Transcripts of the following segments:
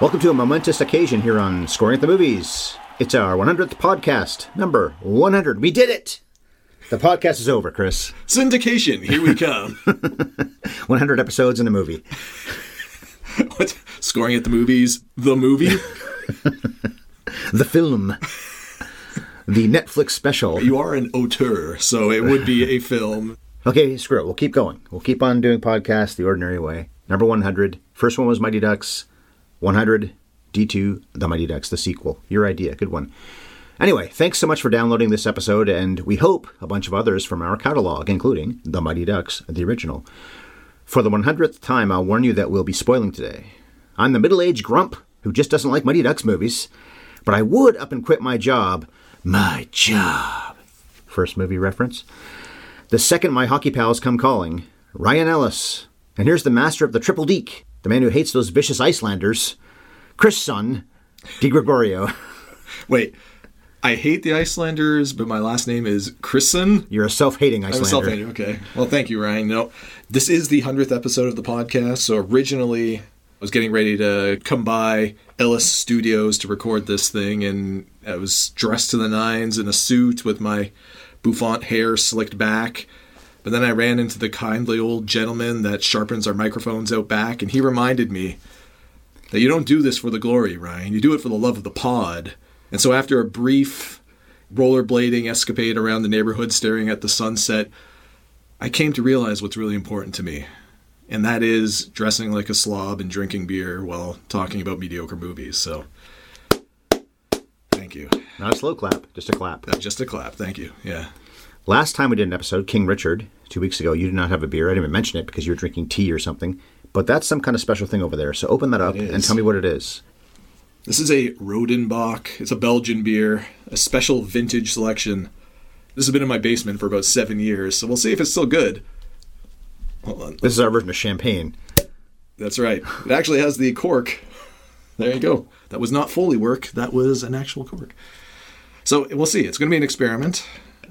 Welcome to a momentous occasion here on Scoring at the Movies. It's our 100th podcast, number 100. We did it! The podcast is over, Chris. Syndication, here we come. 100 episodes in a movie. what? Scoring at the movies, the movie? The film. The Netflix special. You are an auteur, so it would be a film. Okay, screw it. We'll keep going. We'll keep on doing podcasts the ordinary way. Number 100. First one was Mighty Ducks. 100. D2, The Mighty Ducks, the sequel. Your idea. Good one. Anyway, thanks so much for downloading this episode, and we hope a bunch of others from our catalog, including The Mighty Ducks, the original. For the 100th time, I'll warn you that we'll be spoiling today. I'm the middle aged grump who just doesn't like Mighty Ducks movies, but I would up and quit my job. My job. First movie reference. The second my hockey pals come calling, Ryan Ellis. And here's the master of the triple deke, the man who hates those vicious Icelanders, Chris Son, Di Gregorio. Wait, I hate the Icelanders, but my last name is Chrisson. You're a self-hating I'm a self-hating. Okay. Well, thank you, Ryan. No, this is the hundredth episode of the podcast. So originally, I was getting ready to come by Ellis Studios to record this thing, and I was dressed to the nines in a suit with my bouffant hair slicked back. But then I ran into the kindly old gentleman that sharpens our microphones out back, and he reminded me that you don't do this for the glory, Ryan. You do it for the love of the pod. And so after a brief rollerblading escapade around the neighborhood staring at the sunset, I came to realize what's really important to me. And that is dressing like a slob and drinking beer while talking about mediocre movies. So thank you. Not a slow clap, just a clap. Uh, Just a clap. Thank you. Yeah. Last time we did an episode, King Richard, two weeks ago, you did not have a beer. I didn't even mention it because you were drinking tea or something. But that's some kind of special thing over there. So open that up and tell me what it is. This is a Rodenbach. It's a Belgian beer, a special vintage selection. This has been in my basement for about seven years, so we'll see if it's still good. Hold on. This is our version of champagne. That's right. It actually has the cork. There you go. That was not Foley work. That was an actual cork. So we'll see. It's going to be an experiment.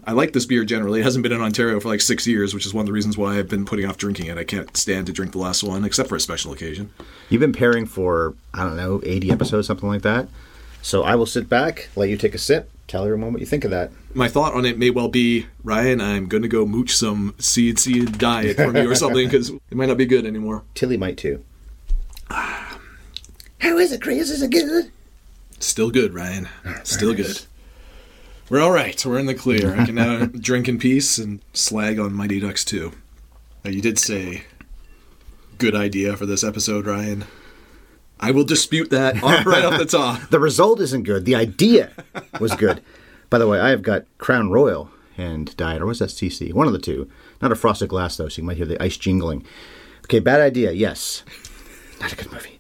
I like this beer generally. It hasn't been in Ontario for like six years, which is one of the reasons why I've been putting off drinking it. I can't stand to drink the last one, except for a special occasion. You've been pairing for, I don't know, 80 episodes, something like that. So I will sit back, let you take a sip, tell everyone what you think of that. My thought on it may well be, Ryan, I'm going to go mooch some seed seed diet for you or something because it might not be good anymore. Tilly might too. Ah. How is it, Chris? Is it good? Still good, Ryan. Still good. We're all right. We're in the clear. I can now drink in peace and slag on Mighty Ducks too. Now, you did say good idea for this episode, Ryan. I will dispute that right off the top. The result isn't good. The idea was good. By the way, I have got Crown Royal and Diet, or was that CC? One of the two. Not a frosted glass, though, so you might hear the ice jingling. Okay, bad idea, yes. Not a good movie.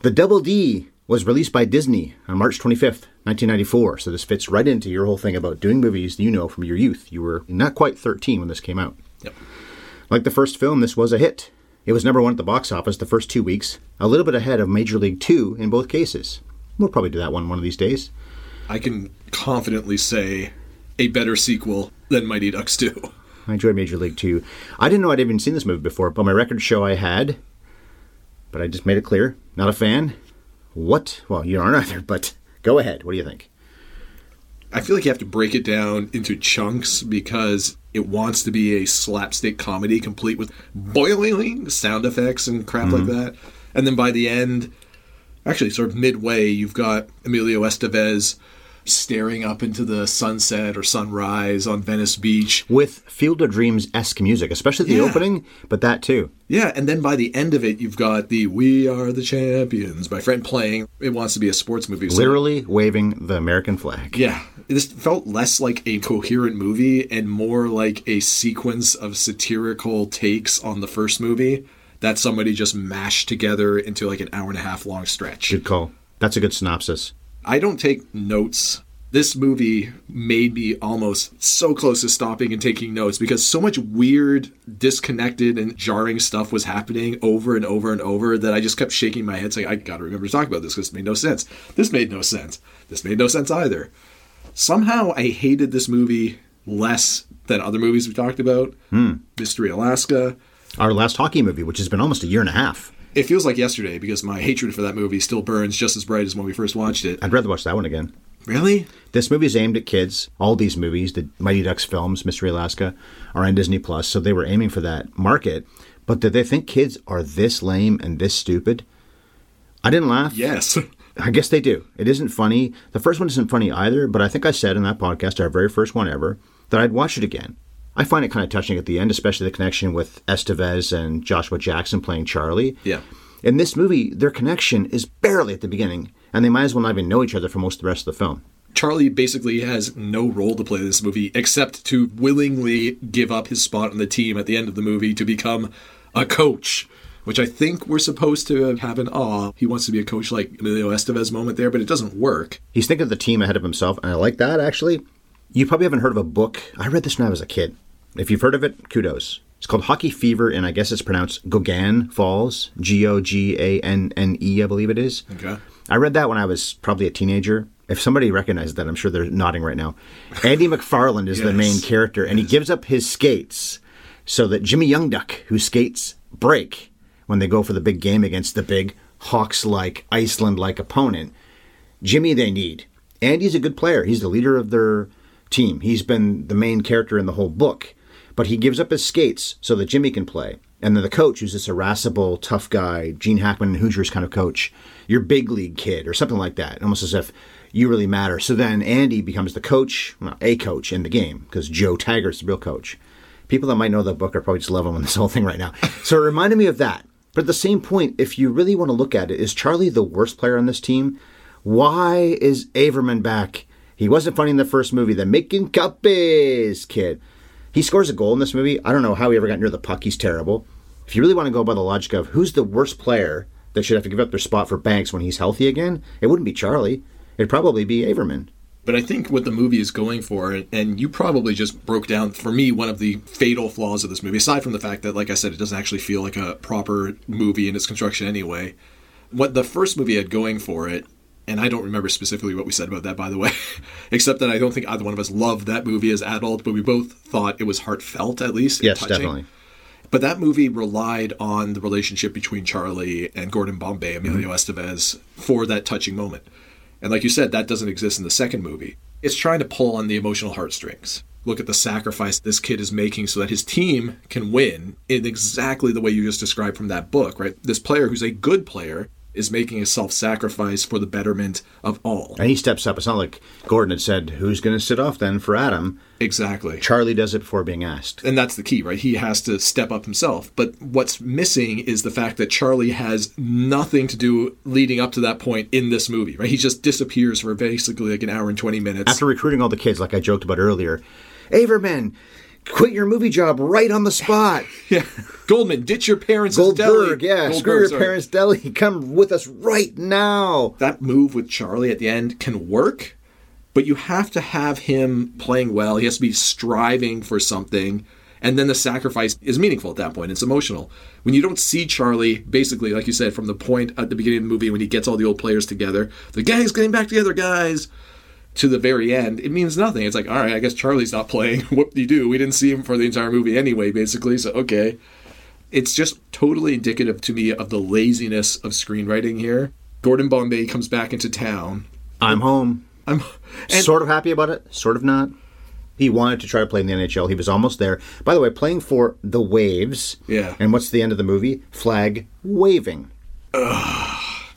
The Double D was released by Disney on March 25th, 1994, so this fits right into your whole thing about doing movies you know from your youth. You were not quite 13 when this came out. Yep. Like the first film, this was a hit. It was number one at the box office the first two weeks, a little bit ahead of Major League Two in both cases. We'll probably do that one one of these days. I can confidently say a better sequel than Mighty Ducks 2. I enjoyed Major League Two. I didn't know I'd even seen this movie before, but my record show I had. But I just made it clear, not a fan. What? Well, you aren't either, but go ahead. What do you think? I feel like you have to break it down into chunks because it wants to be a slapstick comedy complete with boiling sound effects and crap like mm-hmm. that. And then by the end, actually, sort of midway, you've got Emilio Estevez staring up into the sunset or sunrise on Venice Beach. With Field of Dreams esque music, especially the Yeah. opening, but that too. Yeah, and then by the end of it, you've got the "We Are the Champions" by Fred playing. It wants to be a sports movie, so- Literally waving the American flag. Yeah, this felt less like a coherent movie and more like a sequence of satirical takes on the first movie that somebody just mashed together into like an hour and a half long stretch. Good call. That's a good synopsis. I don't take notes. This movie made me almost so close to stopping and taking notes because so much weird, disconnected, and jarring stuff was happening over and over and over that I just kept shaking my head saying, I gotta remember to talk about this because it made no sense. This made no sense. This made no sense either. Somehow I hated this movie less than other movies we talked about. hmm. Mystery Alaska. Our last hockey movie, which has been almost a year and a half. It feels like yesterday because my hatred for that movie still burns just as bright as when we first watched it. I'd rather watch that one again. Really? This movie is aimed at kids. All these movies, the Mighty Ducks films, Mystery Alaska, are on Disney Plus, so they were aiming for that market. But did they think kids are this lame and this stupid? I didn't laugh. Yes. I guess they do. It isn't funny. The first one isn't funny either, but I think I said in that podcast, our very first one ever, that I'd watch it again. I find it kind of touching at the end, especially the connection with Estevez and Joshua Jackson playing Charlie. Yeah. In this movie, their connection is barely at the beginning, and they might as well not even know each other for most of the rest of the film. Charlie basically has no role to play in this movie except to willingly give up his spot on the team at the end of the movie to become a coach, which I think we're supposed to have an awe. He wants to be a coach like Emilio Estevez moment there, but it doesn't work. He's thinking of the team ahead of himself, and I like that actually. You probably haven't heard of a book. I read this when I was a kid. If you've heard of it, kudos. It's called Hockey Fever, and I guess it's pronounced Goganne Falls. G O G A N N E, I believe it is. Okay. I read that when I was probably a teenager. If somebody recognizes that, I'm sure they're nodding right now. Andy McFarland is the main character, and he gives up his skates so that Jimmy Young Duck, who skates, break when they go for the big game against the big Hawks like, Iceland like opponent. Jimmy, they need. Andy's a good player. He's the leader of their team. He's been the main character in the whole book. But he gives up his skates so that Jimmy can play. And then the coach, who's this irascible, tough guy, Gene Hackman and Hoosiers kind of coach, your big league kid, or something like that, almost as if you really matter. So then Andy becomes the coach, well, a coach in the game, because Joe Taggart's the real coach. People that might know the book are probably just loving this whole thing right now. So it reminded me of that. But at the same point, if you really want to look at it, is Charlie the worst player on this team? Why is Averman back? He wasn't funny in the first movie, the making copies kid. He scores a goal in this movie. I don't know how he ever got near the puck. He's terrible. If you really want to go by the logic of who's the worst player that should have to give up their spot for Banks when he's healthy again, it wouldn't be Charlie. It'd probably be Averman. But I think what the movie is going for, and you probably just broke down for me one of the fatal flaws of this movie, aside from the fact that, like I said, it doesn't actually feel like a proper movie in its construction anyway. What the first movie had going for it, and I don't remember specifically what we said about that, by the way, except that I don't think either one of us loved that movie as adults, but we both thought it was heartfelt, at least. Yes, touching. definitely. But that movie relied on the relationship between Charlie and Gordon Bombay, Emilio mm-hmm. Estevez, for that touching moment. And like you said, that doesn't exist in the second movie. It's trying to pull on the emotional heartstrings. Look at the sacrifice this kid is making so that his team can win in exactly the way you just described from that book, right? This player who's a good player is making a self sacrifice for the betterment of all. And he steps up. It's not like Gordon had said, who's going to sit off then for Adam? Exactly. Charlie does it before being asked. and that's the key, right? He has to step up himself. But what's missing is the fact that Charlie has nothing to do leading up to that point in this movie, right? He just disappears for basically like an hour and 20 minutes. After recruiting all the kids, like I joked about earlier, Averman, quit your movie job right on the spot. yeah. Goldman, ditch your parents' Goldberg, deli. yeah, Goldberg, screw your sorry. parents' deli. Come with us right now. That move with Charlie at the end can work, but you have to have him playing well. He has to be striving for something. And then the sacrifice is meaningful at that point. It's emotional. When you don't see Charlie, basically, like you said, from the point at the beginning of the movie when he gets all the old players together, the gang's getting back together, guys, to the very end, it means nothing. It's like, all right, I guess Charlie's not playing. What do you do? We didn't see him for the entire movie anyway, basically, so okay. It's just totally indicative to me of the laziness of screenwriting here. Gordon Bombay comes back into town. I'm home. I'm and sort of happy about it, sort of not. He wanted to try to play in the NHL. He was almost there. By the way, playing for the Waves. Yeah. And what's the end of the movie? Flag waving.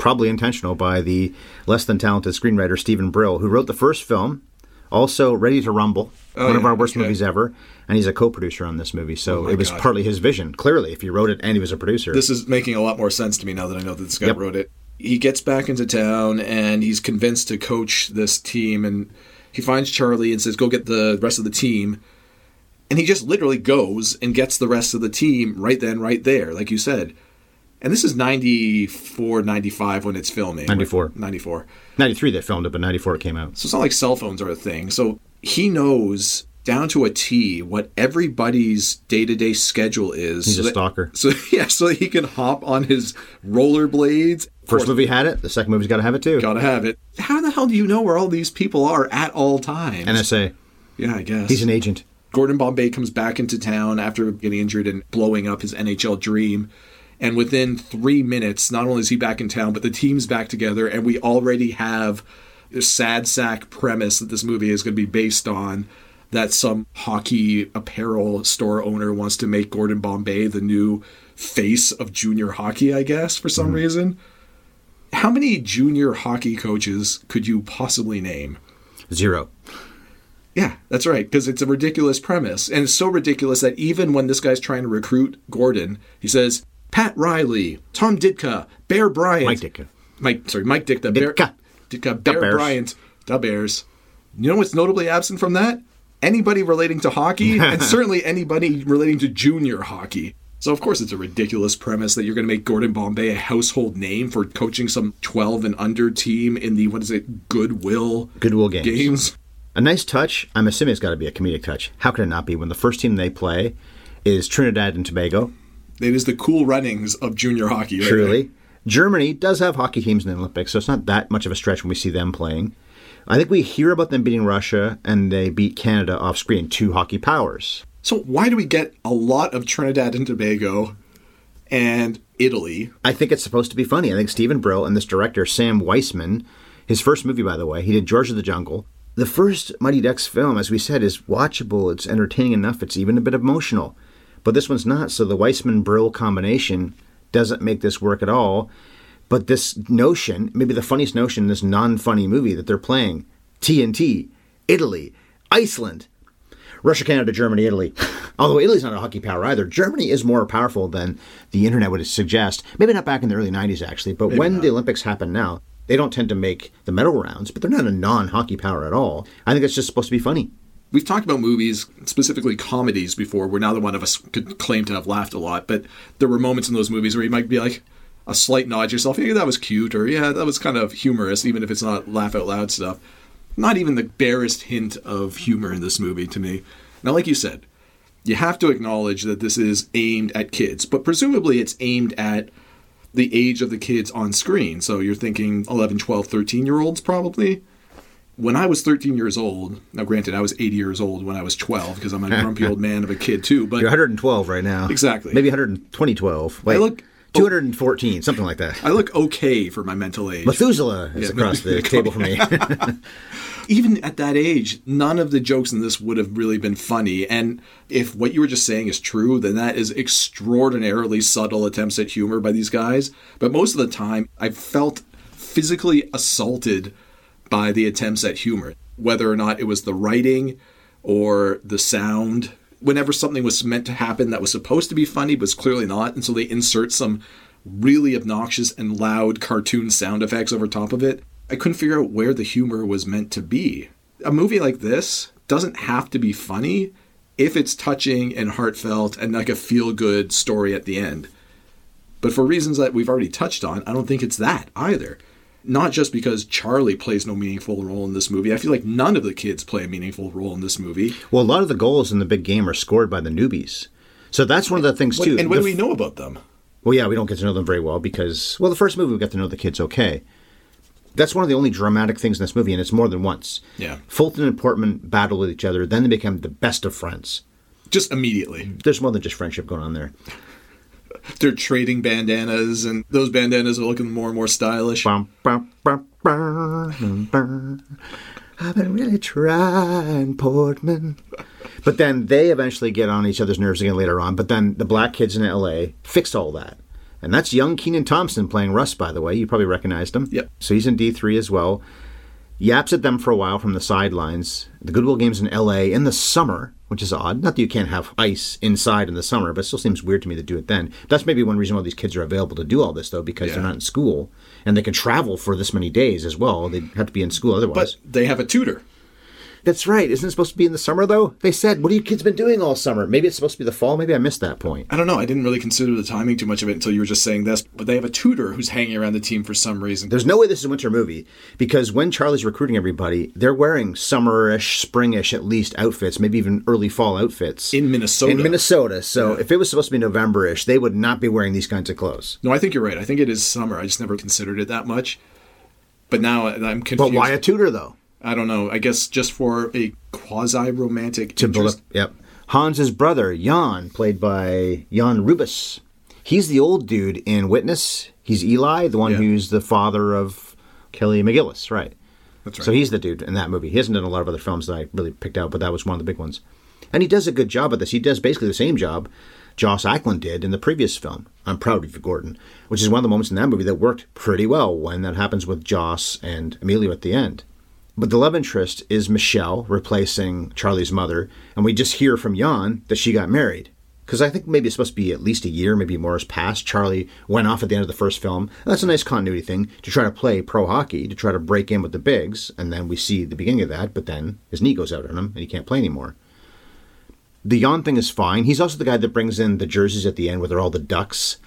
Probably intentional by the less than talented screenwriter Steven Brill, who wrote the first film, also Ready to Rumble, oh, one of our worst okay. movies ever, and he's a co-producer on this movie. So Oh it was God. partly his vision. Clearly, if he wrote it and he was a producer. this is making a lot more sense to me now that I know that this guy Yep. wrote it. He gets back into town and he's convinced to coach this team and he finds Charlie and says, Go get the rest of the team. And he just literally goes and gets the rest of the team right then, right there, like you said. And this is 94, 95 when it's filming. 94. 94. 93 they filmed it, but 94 it came out. So it's not like cell phones are a thing. So he knows down to a T what everybody's day to day schedule is. He's so a that- stalker. So yeah, so he can hop on his rollerblades. First movie had it. The second movie's got to have it too. Gotta have it. How the hell do you know where all these people are at all times? NSA. yeah, I guess. He's an agent. Gordon Bombay comes back into town after getting injured and blowing up his NHL dream. And within three minutes, not only is he back in town, but the team's back together, and we already have this sad sack premise that this movie is going to be based on. That some hockey apparel store owner wants to make Gordon Bombay the new face of junior hockey, I guess, for some mm-hmm. reason. How many junior hockey coaches could you possibly name? Zero. Yeah, that's right, because it's a ridiculous premise. And it's so ridiculous that even when this guy's trying to recruit Gordon, he says, Pat Riley, Tom Ditka, Bear Bryant. Mike Ditka. Mike, sorry, Mike Ditka. Bear, Ditka. Ditka, Bear Bears. Bryant, the Bears. You know what's notably absent from that? Anybody relating to hockey, and certainly anybody relating to junior hockey. So, of course, it's a ridiculous premise that you're going to make Gordon Bombay a household name for coaching some 12 and under team in the, what is it, Goodwill Goodwill games. games. A nice touch. I'm assuming it's got to be a comedic touch. How could it not be when the first team they play is Trinidad and Tobago? It is the cool runnings of junior hockey. right Truly. Germany does have hockey teams in the Olympics, so it's not that much of a stretch when we see them playing. I think we hear about them beating Russia and they beat Canada off screen, two hockey powers. So why do we get a lot of Trinidad and Tobago and Italy? I think it's supposed to be funny. I think Steven Brill and this director, Sam Weisman, his first movie, by the way, he did George of the Jungle. The first Mighty Ducks film, as we said, is watchable. It's entertaining enough. It's even a bit emotional. But this one's not. So the Weisman Brill combination doesn't make this work at all. But this notion, maybe the funniest notion in this non funny movie that they're playing TNT, Italy, Iceland, Russia, Canada, Germany, Italy. Although Italy's not a hockey power either, Germany is more powerful than the internet would suggest. Maybe not back in the early 90s, actually, but when the Olympics happen now, they don't tend to make the medal rounds, but they're not a non hockey power at all. I think it's just supposed to be funny. We've talked about movies, specifically comedies, before, where neither one of us could claim to have laughed a lot, but there were moments in those movies where you might be like, a slight nod yourself, yeah, that was cute, or yeah, that was kind of humorous, even if it's not laugh out loud stuff. Not even the barest hint of humor in this movie to me. Now, like you said, you have to acknowledge that this is aimed at kids, but presumably it's aimed at the age of the kids on screen. So you're thinking 11, 12, 13 year olds probably. When I was 13 years old, now granted, I was 80 years old when I was 12 because I'm a grumpy old man of a kid too, but You're 112 right now. Exactly. Maybe 120, 12. Wait, I look- 214, something like that. I look okay for my mental age. Methuselah is Yeah, across the table for me. even at that age, none of the jokes in this would have really been funny. And if what you were just saying is true, then that is extraordinarily subtle attempts at humor by these guys. But most of the time, I felt physically assaulted by the attempts at humor, whether or not it was the writing or the sound. Whenever something was meant to happen that was supposed to be funny but was clearly not, and so they insert some really obnoxious and loud cartoon sound effects over top of it. I couldn't figure out where the humor was meant to be. A movie like this doesn't have to be funny if it's touching and heartfelt and like a feel good story at the end. But for reasons that we've already touched on, I don't think it's that either. Not just because Charlie plays no meaningful role in this movie. I feel like none of the kids play a meaningful role in this movie. well, a lot of the goals in the big game are scored by the newbies. So that's one of the things, too. and what The do we know about them? Well, yeah, we don't get to know them very well because, well, the first movie we got to know the kids okay. That's one of the only dramatic things in this movie, and it's more than once. Yeah. Fulton and Portman battle with each other, then they become the best of friends. Just immediately. There's more than just friendship going on there. They're trading bandanas, and those bandanas are looking more and more stylish. I've been really trying, Portman. But then they eventually get on each other's nerves again later on. But then the black kids in LA fixed all that. And that's young Kenan Thompson playing Russ, by the way. You probably recognized him. Yep. So he's in D3 as well. Yaps at them for a while from the sidelines. The Goodwill game's in LA in the summer, which is odd. Not that you can't have ice inside in the summer, but it still seems weird to me to do it then. That's maybe one reason why these kids are available to do all this, though, because Yeah. they're not in school and they can travel for this many days as well. They'd have to be in school otherwise. But they have a tutor. That's right. Isn't it supposed to be in the summer though? They said, "What have you kids been doing all summer?" Maybe it's supposed to be the fall. Maybe I missed that point. I don't know. I didn't really consider the timing too much of it until you were just saying this. But they have a tutor who's hanging around the team for some reason. There's no way this is a winter movie because when Charlie's recruiting everybody, they're wearing summerish, springish at least outfits, maybe even early fall outfits In Minnesota. In Minnesota. So Yeah. if it was supposed to be Novemberish, they would not be wearing these kinds of clothes. No, I think you're right. I think it is summer. I just never considered it that much. But now uh, I'm confused. But why a tutor though? I don't know. I guess just for a quasi romantic To build up. Yep. Hans's brother, Jan, played by Jan Rubeš. He's the old dude in Witness. He's Eli, the one Yeah. who's the father of Kelly McGillis, right? That's right. So he's the dude in that movie. He hasn't done a lot of other films that I really picked out, but that was one of the big ones. And he does a good job at this. He does basically the same job Joss Ackland did in the previous film, I'm Proud of You, Gordon, which is one of the moments in that movie that worked pretty well when that happens with Joss and Emilio at the end. But the love interest is Michelle replacing Charlie's mother, and we just hear from Jan that she got married. Because I think maybe it's supposed to be at least a year, maybe more has passed. Charlie went off at the end of the first film. And that's a nice continuity thing to try to play pro hockey, to try to break in with the bigs, and then we see the beginning of that, but then his knee goes out on him and he can't play anymore. The Jan thing is fine. He's also the guy that brings in the jerseys at the end where they're all the ducks.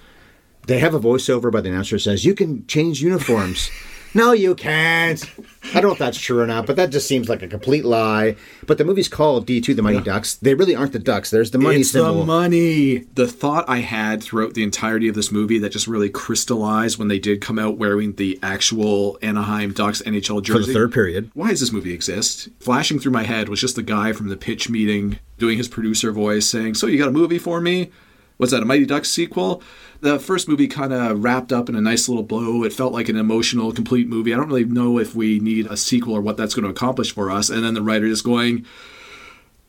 They have a voiceover by the announcer that says, You can change uniforms. no, you can't. I don't know if that's true or not, but that just seems like a complete lie. But the movie's called D2 The Mighty Ducks. They really aren't the ducks. There's the money it's symbol. the money. The thought I had throughout the entirety of this movie that just really crystallized when they did come out wearing the actual Anaheim Ducks NHL jersey. for the third period. Why does this movie exist? Flashing through my head was just the guy from the pitch meeting doing his producer voice saying, So you got a movie for me? Was that a Mighty Ducks sequel? The first movie kind of wrapped up in a nice little blow. It felt like an emotional, complete movie. I don't really know if we need a sequel or what that's going to accomplish for us. And then the writer is going,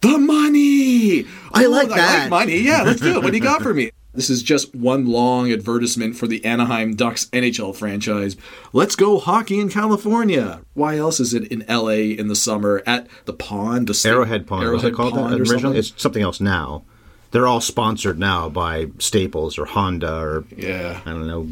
The money! I Oh, like I that. like money. Yeah, let's do it. What do you got for me? This is just one long advertisement for the Anaheim Ducks NHL franchise. Let's go hockey in California. Why else is it in LA in the summer at the pond? The Arrowhead Pond. was it called Pond that or originally? something? It's something else now. They're all sponsored now by Staples or Honda or Yeah. I don't know.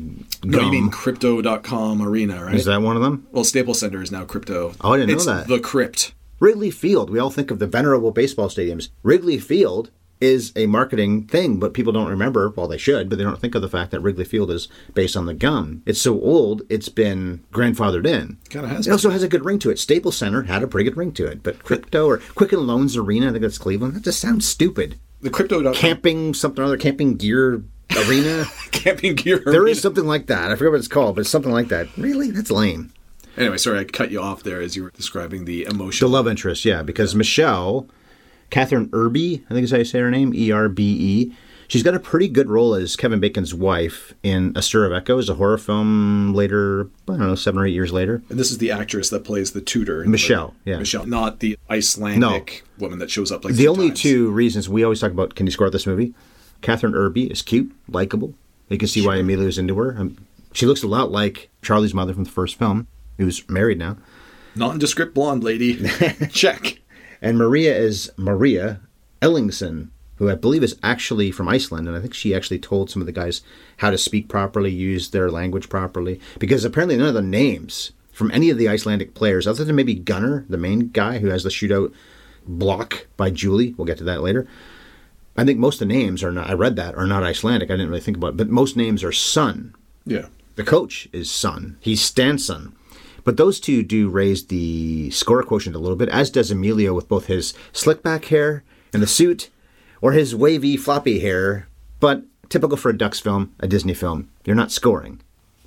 No, you Gum. mean crypto.com arena, right? Is that one of them? well, Staples Center is now crypto. Oh, I didn't know that. The crypt. Wrigley Field. We all think of the venerable baseball stadiums. Wrigley Field is a marketing thing, but people don't remember. Well, they should, but they don't think of the fact that Wrigley Field is based on the gum. It's so old, it's been grandfathered in. Kinda has It also has a good ring to it. Staples Center had a pretty good ring to it, but Crypto or Quicken Loans Arena, I think that's Cleveland. That just sounds stupid. The crypto.com Camping something or other, camping gear arena. camping gear. There arena. is something like that. I forget what it's called, but it's something like that. Really? That's lame. Anyway, sorry, I cut you off there as you were describing the emotion The love interest, yeah, because Michelle, Kathryn Erbe, I think is how you say her name, E R B E. She's got a pretty good role as Kevin Bacon's wife in A Stir of Echoes, a horror film later, I don't know, seven or eight years later. And this is the actress that plays the tutor. in the Michelle, yeah. Michelle, not the Icelandic woman that shows up like the only times. two reasons we always talk about can you score this movie? Kathryn Erbe is cute, likable. You can see why Emilio's into her. Um, she looks a lot like Charlie's mother from the first film, who's married now. Nondescript blonde lady. Check. And Maria is Maria Ellingsen, who I believe is actually from Iceland. And I think she actually told some of the guys how to speak properly, use their language properly. Because apparently none of the names from any of the Icelandic players, other than maybe Gunnar, the main guy who has the shootout block by Julie, we'll get to that later. I think most of the names are not, I read that, are not Icelandic. I didn't really think about it. But most names are son. Yeah. The coach is son. He's Stansson. But those two do raise the score quotient a little bit, as does Emilio with both his slick back hair and the suit, or his wavy, floppy hair. But typical for a Ducks film, a Disney film, you're not scoring.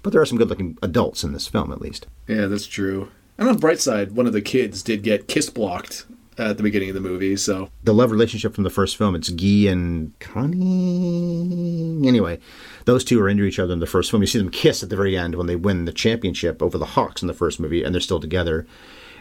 But there are some good looking adults in this film, at least. Yeah, that's true. And on the bright side, one of the kids did get kiss blocked at the beginning of the movie, so The love relationship from the first film, it's Guy and Connie. Anyway, those two are into each other in the first film. You see them kiss at the very end when they win the championship over the Hawks in the first movie, and they're still together.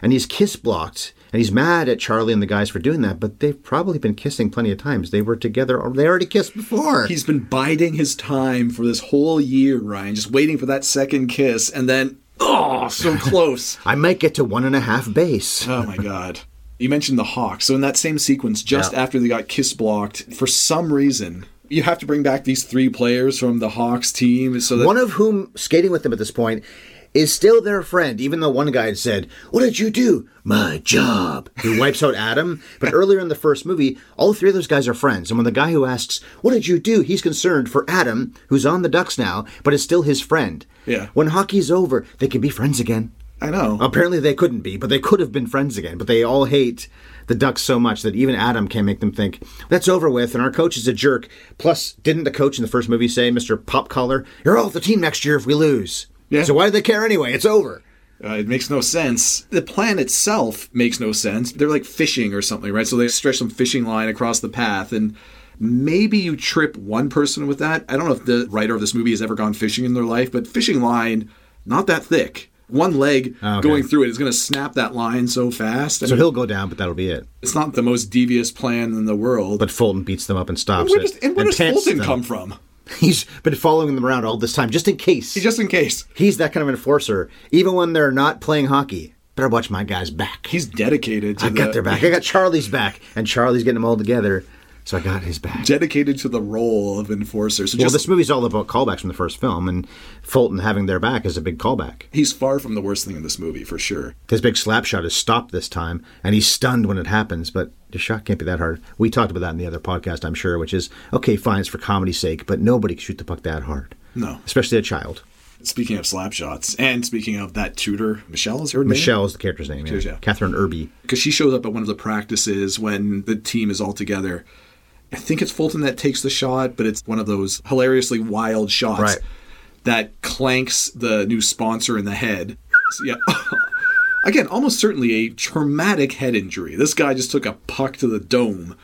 And he's kiss blocked, and he's mad at Charlie and the guys for doing that, but they've probably been kissing plenty of times. They were together, or they already kissed before. he's been biding his time for this whole year, Ryan, just waiting for that second kiss, and then oh, so close. I might get to one and a half base. Oh my god. You mentioned the Hawks. So in that same sequence, just Yeah. after they got kiss blocked, for some reason, You have to bring back these three players from the Hawks team so that One of whom skating with them at this point is still their friend, even though one guy said, What did you do? My job. He wipes out Adam. But earlier in the first movie, all three of those guys are friends. And when the guy who asks, What did you do? he's concerned for Adam, who's on the Ducks now, but is still his friend. Yeah. When hockey's over, they can be friends again. I know. Apparently they couldn't be, but they could have been friends again. But they all hate the Ducks so much that even Adam can't make them think that's over with, and our coach is a jerk. Plus, didn't the coach in the first movie say, "Mr. Pop Collar, you're all the team next year if we lose"? Yeah. So why do they care anyway? It's over. Uh, it makes no sense. The plan itself makes no sense. They're like fishing or something, right? So they stretch some fishing line across the path, and maybe you trip one person with that. I don't know if the writer of this movie has ever gone fishing in their life, but fishing line, not that thick. One leg Oh, okay. going through it is going to snap that line so fast. I So mean, he'll go down, but that'll be it. it's not the most devious plan in the world. But Fulton beats them up and stops where it. does, and where does Fulton them. come from? He's been following them around all this time, just in case. Just in case. He's that kind of enforcer, even when they're not playing hockey. Better watch my guy's back. He's dedicated to I the, got their back. I got Charlie's back, and Charlie's getting them all together. So I got his back. dedicated to the role of enforcer. So Well, just this movie's all about callbacks from the first film, and Fulton having their back is a big callback. he's far from the worst thing in this movie for sure. His big slap shot is stopped this time, and he's stunned when it happens, but the shot can't be that hard. We talked about that in the other podcast, I'm sure, which is okay, fine, it's for comedy's sake, but nobody can shoot the puck that hard. No. Especially a child. Speaking of slap shots, and speaking of that tutor, Michelle is her name. Michelle is the character's name, yeah. Yeah. Kathryn Erbe. because she shows up at one of the practices when the team is all together. I think it's Fulton that takes the shot, but it's one of those hilariously wild shots Right. that clanks the new sponsor in the head. So, yeah. Again, almost certainly a traumatic head injury. This guy just took a puck to the dome.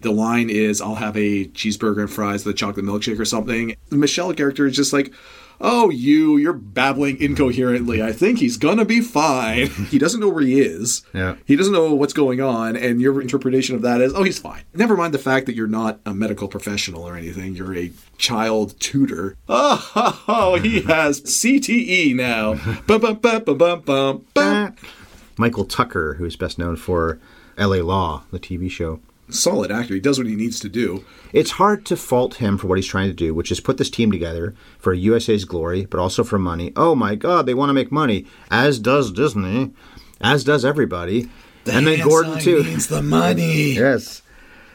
The line is, I'll have a cheeseburger and fries with a chocolate milkshake or something. The Michelle character is just like, oh, you, you're babbling incoherently. I think he's gonna be fine. he doesn't know where he is. Yeah. He doesn't know what's going on, and your interpretation of that is, oh, he's fine. Never mind the fact that you're not a medical professional or anything. You're a child tutor. Oh, oh he has CTE now. bum, bum, bum, bum, bum, bum, bum. Michael Tucker, who is best known for LA Law, the TV show. Solid actor. He does what he needs to do. It's hard to fault him for what he's trying to do, which is put this team together for USA's glory, but also for money. Oh my God, they want to make money, as does Disney, as does everybody, and then Gordon too. Needs the money. Yes.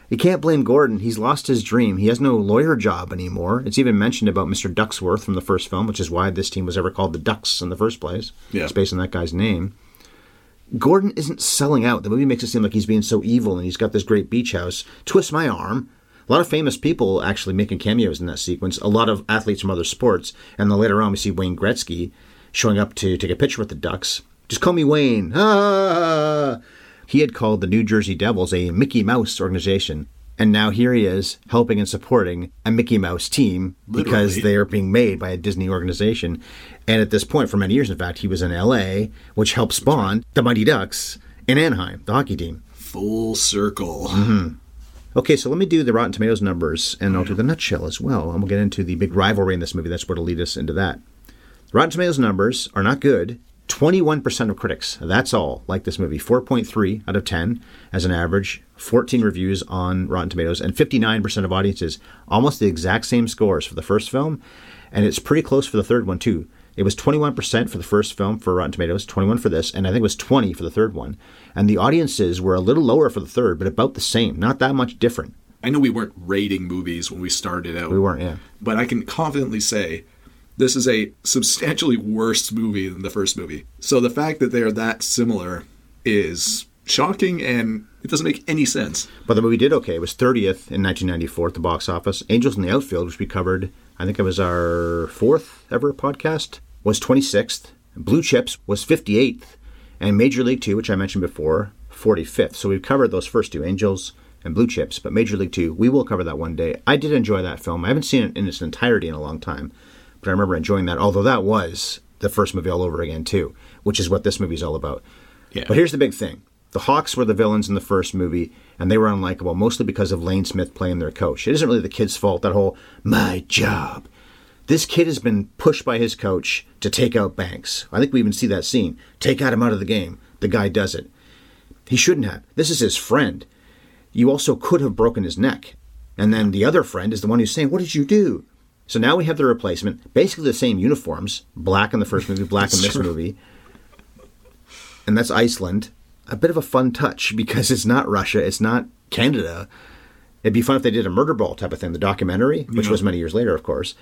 You can't blame Gordon. He's lost his dream. He has no lawyer job anymore. It's even mentioned about Mr. Ducksworth from the first film, which is why this team was ever called the Ducks in the first place. Yeah. It's based on that guy's name. Gordon isn't selling out. The movie makes it seem like he's being so evil and he's got this great beach house. Twist my arm. A lot of famous people actually making cameos in that sequence. A lot of athletes from other sports. And then later on, we see Wayne Gretzky showing up to take a picture with the Ducks. Just call me Wayne. Ah! He had called the New Jersey Devils a Mickey Mouse organization. And now here he is helping and supporting a Mickey Mouse team because they are being made by a Disney organization. And at this point, for many years, in fact, he was in LA, which helped spawn the Mighty Ducks in Anaheim, the hockey team. Full circle. Mm-hmm. Okay, so let me do the Rotten Tomatoes numbers, and I'll do the nutshell as well. And we'll get into the big rivalry in this movie. That's what'll lead us into that. Rotten Tomatoes numbers are not good. 21% of critics, that's all, like this movie. 4.3 out of 10 as an average. 14 reviews on Rotten Tomatoes, and 59% of audiences. Almost the exact same scores for the first film, and it's pretty close for the third one, too. It was 21% for the first film for Rotten Tomatoes, 21 for this, and I think it was 20 for the third one. And the audiences were a little lower for the third, but about the same, not that much different. I know we weren't rating movies when we started out. We weren't, yeah. But I can confidently say this is a substantially worse movie than the first movie. So the fact that they're that similar is shocking and it doesn't make any sense. But the movie did okay. It was 30th in 1994 at the box office. Angels in the Outfield, which we covered, I think it was our fourth ever podcast, was 26th. Blue Chips was 58th. And Major League 2, which I mentioned before, 45th. So we've covered those first two, Angels and Blue Chips. But Major League 2, we will cover that one day. I did enjoy that film. I haven't seen it in its entirety in a long time. But I remember enjoying that, although that was the first movie all over again, too, which is what this movie's all about. Yeah. But here's the big thing. The Hawks were the villains in the first movie, and they were unlikable, mostly because of Lane Smith playing their coach. It isn't really the kid's fault, that whole, my job. This kid has been pushed by his coach to take out Banks. I think we even see that scene. Take out him out of the game. The guy does it. He shouldn't have. This is his friend. You also could have broken his neck. And then the other friend is the one who's saying, What did you do? So now we have the replacement, basically the same uniforms, black in the first movie, black in this true. movie. And that's Iceland. A bit of a fun touch because it's not Russia, it's not Canada. It'd be fun if they did a murder ball type of thing, the documentary, which Yeah. was many years later, of course.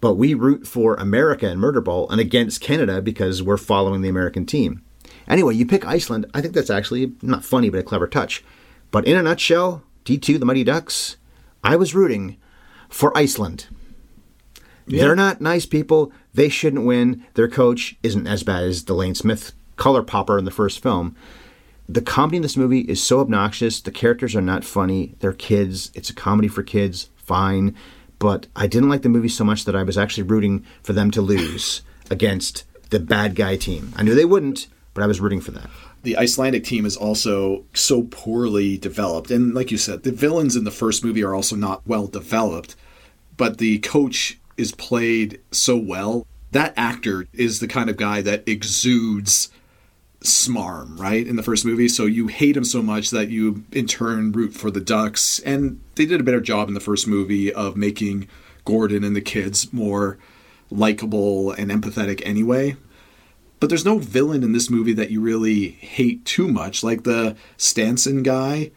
But we root for America in Murderball and against Canada because we're following the American team. Anyway, you pick Iceland. I think that's actually not funny, but a clever touch. But in a nutshell, D2, the Mighty Ducks, I was rooting for Iceland. They're not nice people. They shouldn't win. Their coach isn't as bad as Delane Smith, color popper in the first film. The comedy in this movie is so obnoxious. The characters are not funny. They're kids. It's a comedy for kids. Fine. But I didn't like the movie so much that I was actually rooting for them to lose against the bad guy team. I knew they wouldn't, but I was rooting for that. the Icelandic team is also so poorly developed. And like you said, the villains in the first movie are also not well developed, but the coach is played so well. That actor is the kind of guy that exudes smarm, right? In the first movie. So you hate him so much that you in turn root for the Ducks. And they did a better job in the first movie of making Gordon and the kids more likable and empathetic anyway. But there's no villain in this movie that you really hate too much like the stansson guy.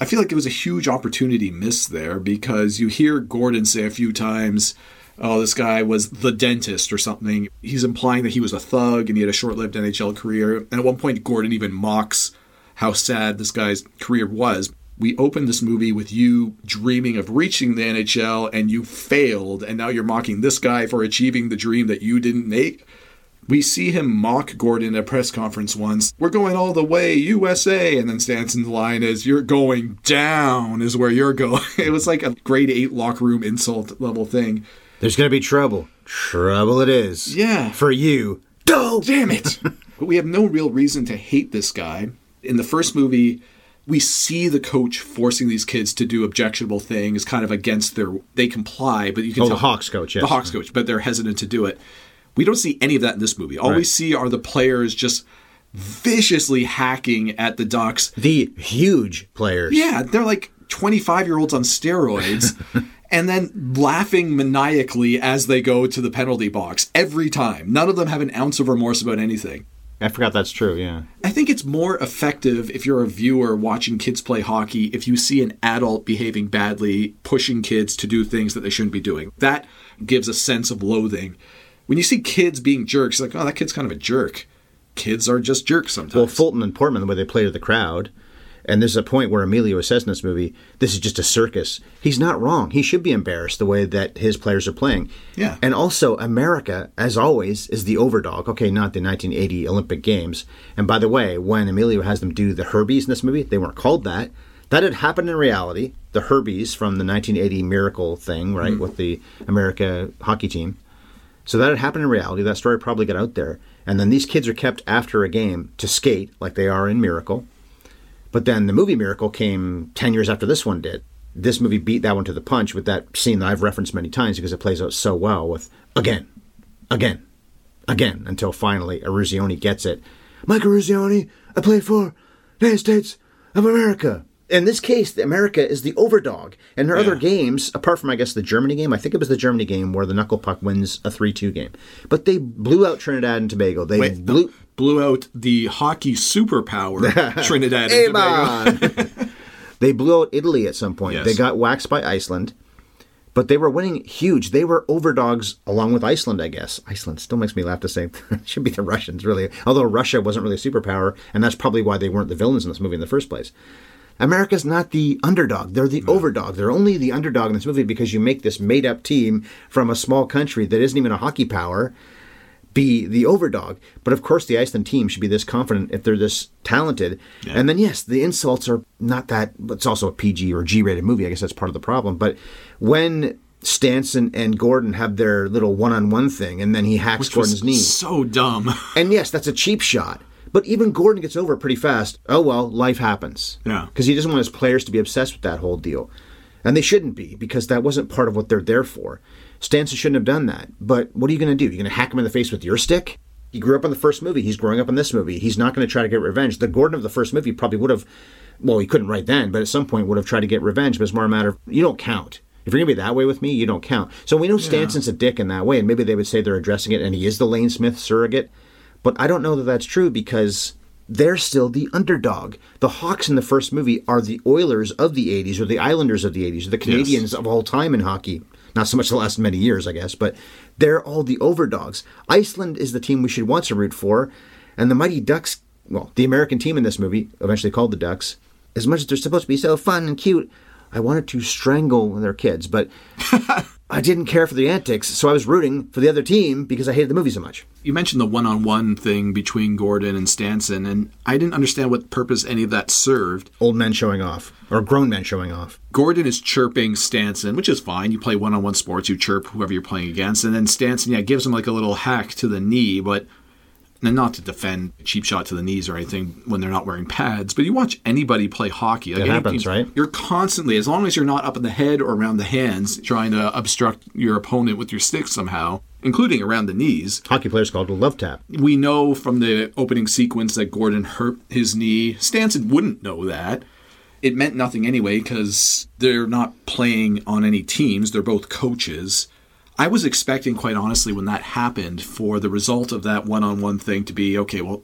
I feel like there was a huge opportunity missed there because you hear gordon say a few times oh this guy was the dentist or something. He's implying that he was a thug and he had a short-lived nhl career. And at one point gordon even mocks how sad this guy's career was we opened this movie with you dreaming of reaching the NHL and you failed, and now you're mocking this guy for achieving the dream that you didn't make. We see him mock Gordon at a press conference once. We're going all the way, USA. And then Stansson's line is, You're going down, is where you're going. It was like a grade eight locker room insult level thing. There's going to be trouble. Trouble it is. Yeah. For you. Go! Damn it! but we have no real reason to hate this guy. In the first movie, we see the coach forcing these kids to do objectionable things, kind of against their. They comply, but you can Oh, tell the Hawks coach, yes. the Hawks coach, but they're hesitant to do it. We don't see any of that in this movie. All we see are the players just viciously hacking at the Ducks. The huge players. Yeah, they're like 25 year olds on steroids. And then laughing maniacally as they go to the penalty box every time. None of them have an ounce of remorse about anything. I forgot that's true, yeah. I think it's more effective if you're a viewer watching kids play hockey if you see an adult behaving badly, pushing kids to do things that they shouldn't be doing. That gives a sense of loathing. When you see kids being jerks, like, oh, that kid's kind of a jerk. Kids are just jerks sometimes. Well, Fulton and Portman, the way they play to the crowd, and there's a point where Emilio says in this movie, this is just a circus. He's not wrong. He should be embarrassed the way that his players are playing. Yeah. And also, America, as always, is the overdog. Okay, not the 1980 Olympic Games. And by the way, when Emilio has them do the Herbies in this movie, they weren't called that. That had happened in reality. The Herbies from the 1980 Miracle thing, right, hmm. with the America hockey team. So that had happened in reality. That story probably got out there. And then these kids are kept after a game to skate like they are in Miracle. But then the movie Miracle came 10 years after this one did. This movie beat that one to the punch with that scene that I've referenced many times because it plays out so well with again, again, again, until finally Eruzione gets it. Mike Eruzione, I played for the United States of America. In this case, the America is the overdog. And there are other games, apart from, I guess, the Germany game. I think it was the Germany game where the Knuckle Puck wins a 3 2 game. But they blew out Trinidad and Tobago. They Wait, blew. Blew out the hockey superpower Trinidad and Tobago. they blew out Italy at some point. Yes. They got waxed by Iceland, but they were winning huge. They were overdogs along with Iceland, I guess. Iceland still makes me laugh to say. it should be the Russians, really. Although Russia wasn't really a superpower, and that's probably why they weren't the villains in this movie in the first place. America's not the underdog. They're the overdog. They're only the underdog in this movie because you make this made up team from a small country that isn't even a hockey power be the overdog. But of course, the Iceland team should be this confident if they're this talented. And then, yes, the insults are not that, but it's also a PG or G rated movie. I guess that's part of the problem. But when Stansson and Gordon have their little one on one thing and then he hacks Which Gordon's knee. so dumb. And yes, that's a cheap shot. But even Gordon gets over it pretty fast. Oh well, life happens. Yeah. Because he doesn't want his players to be obsessed with that whole deal. And they shouldn't be, because that wasn't part of what they're there for. Stansson shouldn't have done that. But what are you going to do? You're going to hack him in the face with your stick? He grew up in the first movie. He's growing up in this movie. He's not going to try to get revenge. The Gordon of the first movie probably would have well, he couldn't right then, but at some point would have tried to get revenge. But it's more a matter of you don't count. If you're gonna be that way with me, you don't count. So we know Stansson's a dick in that way, and maybe they would say they're addressing it, and he is the Lane Smith surrogate. But I don't know that that's true because they're still the underdog. The Hawks in the first movie are the Oilers of the 80s or the Islanders of the 80s or the Canadiens of all time in hockey. Not so much the last many years, I guess, but they're all the overdogs. Iceland is the team we should want to root for, and the Mighty Ducks, well, the American team in this movie, eventually called the Ducks, as much as they're supposed to be so fun and cute, I wanted to strangle their kids, but I didn't care for the antics, so I was rooting for the other team because I hated the movie so much. You mentioned the one-on-one thing between Gordon and Stansson, and I didn't understand what purpose any of that served. Old men showing off, or grown men showing off. Gordon is chirping Stansson, which is fine. You play one-on-one sports, you chirp whoever you're playing against, and then Stansson, yeah, gives him like a little hack to the knee, but and not to defend a cheap shot to the knees or anything when they're not wearing pads, but you watch anybody play hockey. Like It happens, team, right? You're constantly, as long as you're not up in the head or around the hands, trying to obstruct your opponent with your stick somehow, including around the knees. Hockey players called a love tap. We know from the opening sequence that Gordon hurt his knee. Stansson wouldn't know that. It meant nothing anyway because they're not playing on any teams. They're both coaches. I was expecting, quite honestly, when that happened, for the result of that one on one thing to be okay, well,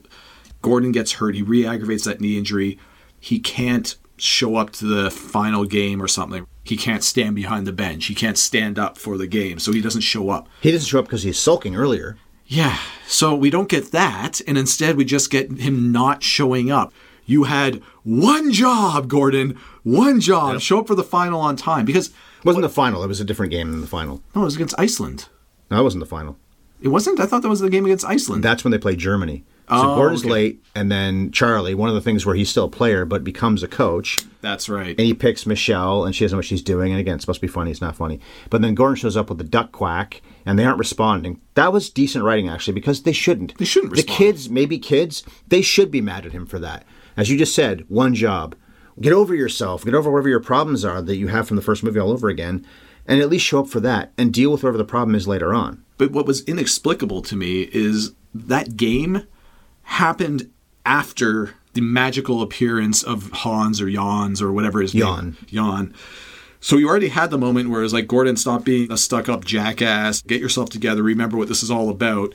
Gordon gets hurt. He re aggravates that knee injury. He can't show up to the final game or something. He can't stand behind the bench. He can't stand up for the game. So he doesn't show up. He doesn't show up because he's sulking earlier. Yeah, so we don't get that, and instead we just get him not showing up. You had one job, Gordon. One job. Show up for the final on time. Because, It wasn't the final. It was a different game than the final. no, it was against Iceland. No, it wasn't the final. It wasn't? I thought that was the game against Iceland. That's when they played Germany. So Oh, Gordon's okay. late, and then Charlie, one of the things where he's still a player but becomes a coach, That's right. and he picks Michelle, and she doesn't know what she's doing. And again, it's supposed to be funny. It's not funny. But then Gordon shows up with the duck quack, and they aren't responding. That was decent writing, actually, because they shouldn't. They shouldn't The respond. kids, maybe kids, they should be mad at him for that. As you just said, one job. Get over yourself. Get over whatever your problems are that you have from the first movie all over again, and at least show up for that and deal with whatever the problem is later on. But what was inexplicable to me is that game happened after the magical appearance of Hans or Jans or whatever his Jan. name Jan. So you already had the moment where it was like Gordon, stop being a stuck-up jackass. Get yourself together. Remember what this is all about.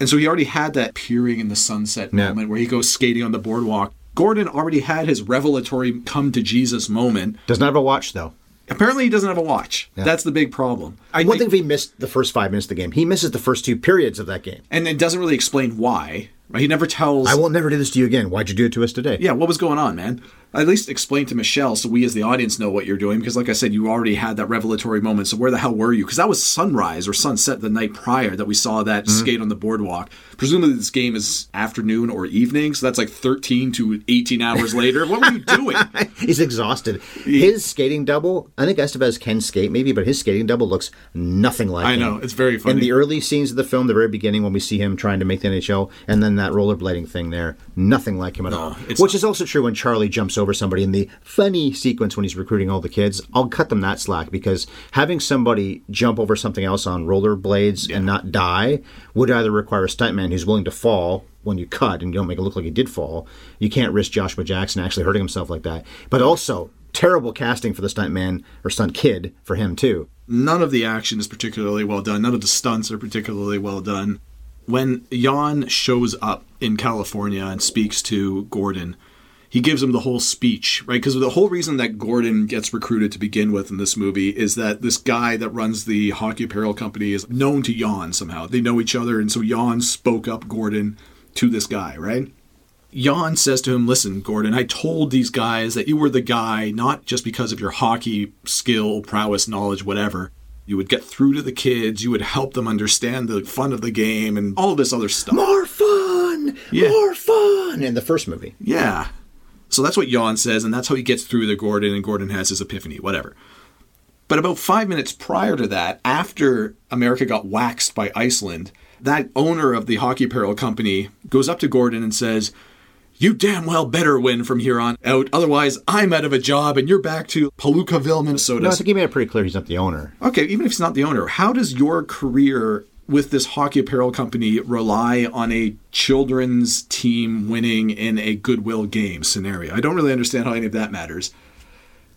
And so he already had that peering in the sunset Yeah. moment where he goes skating on the boardwalk. Gordon already had his revelatory come to Jesus moment. Does not have a watch, though. Apparently, he doesn't have a watch. That's the big problem. I One think- thing if he missed the first five minutes of the game, he misses the first two periods of that game. and it doesn't really explain why. Right? He never tells. I will never do this to you again. Why'd you do it to us today? yeah, what was going on, man? At least explain to Michelle so we as the audience know what you're doing. Because, like I said, you already had that revelatory moment. So where the hell were you? Because that was sunrise or sunset the night prior that we saw that Mm-hmm. skate on the boardwalk. Presumably, this game is afternoon or evening, so that's like 13 to 18 hours later. What were you doing? He's exhausted. His skating double, I think Estevez can skate maybe, but his skating double looks nothing like I him. know, it's very funny. In the early scenes of the film, the very beginning when we see him trying to make the NHL, and then that rollerblading thing there, nothing like him at all. Which not. is also true when Charlie jumps over somebody in the funny sequence when he's recruiting all the kids. I'll cut them that slack because having somebody jump over something else on rollerblades and not die would either require a stuntman who's willing to fall when you cut and you don't make it look like he did fall. You can't risk Joshua Jackson actually hurting himself like that. But also terrible casting for the stuntman or stunt kid for him too. none of the action is particularly well done. None of the stunts are particularly well done. When Jan shows up in California and speaks to Gordon, he gives him the whole speech, right? Because the whole reason that Gordon gets recruited to begin with in this movie is that this guy that runs the hockey apparel company is known to Jan somehow. They know each other, and so Jan spoke up Gordon to this guy, right? Jan says to him, Listen, Gordon, I told these guys that you were the guy, not just because of your hockey skill, prowess, knowledge, whatever. You would get through to the kids, you would help them understand the fun of the game and all this other stuff. More fun! Yeah. More fun! In the first movie. Yeah. So that's what Jan says, and that's how he gets through to Gordon, and Gordon has his epiphany, whatever. But about five minutes prior to that, after America got waxed by Iceland, that owner of the hockey apparel company goes up to Gordon and says, You damn well better win from here on out, otherwise I'm out of a job and you're back to Palookaville, Minnesota. No, I think he made it pretty clear he's not the owner. Okay, even if he's not the owner, how does your career with this hockey apparel company rely on a children's team winning in a goodwill game scenario? I don't really understand how any of that matters.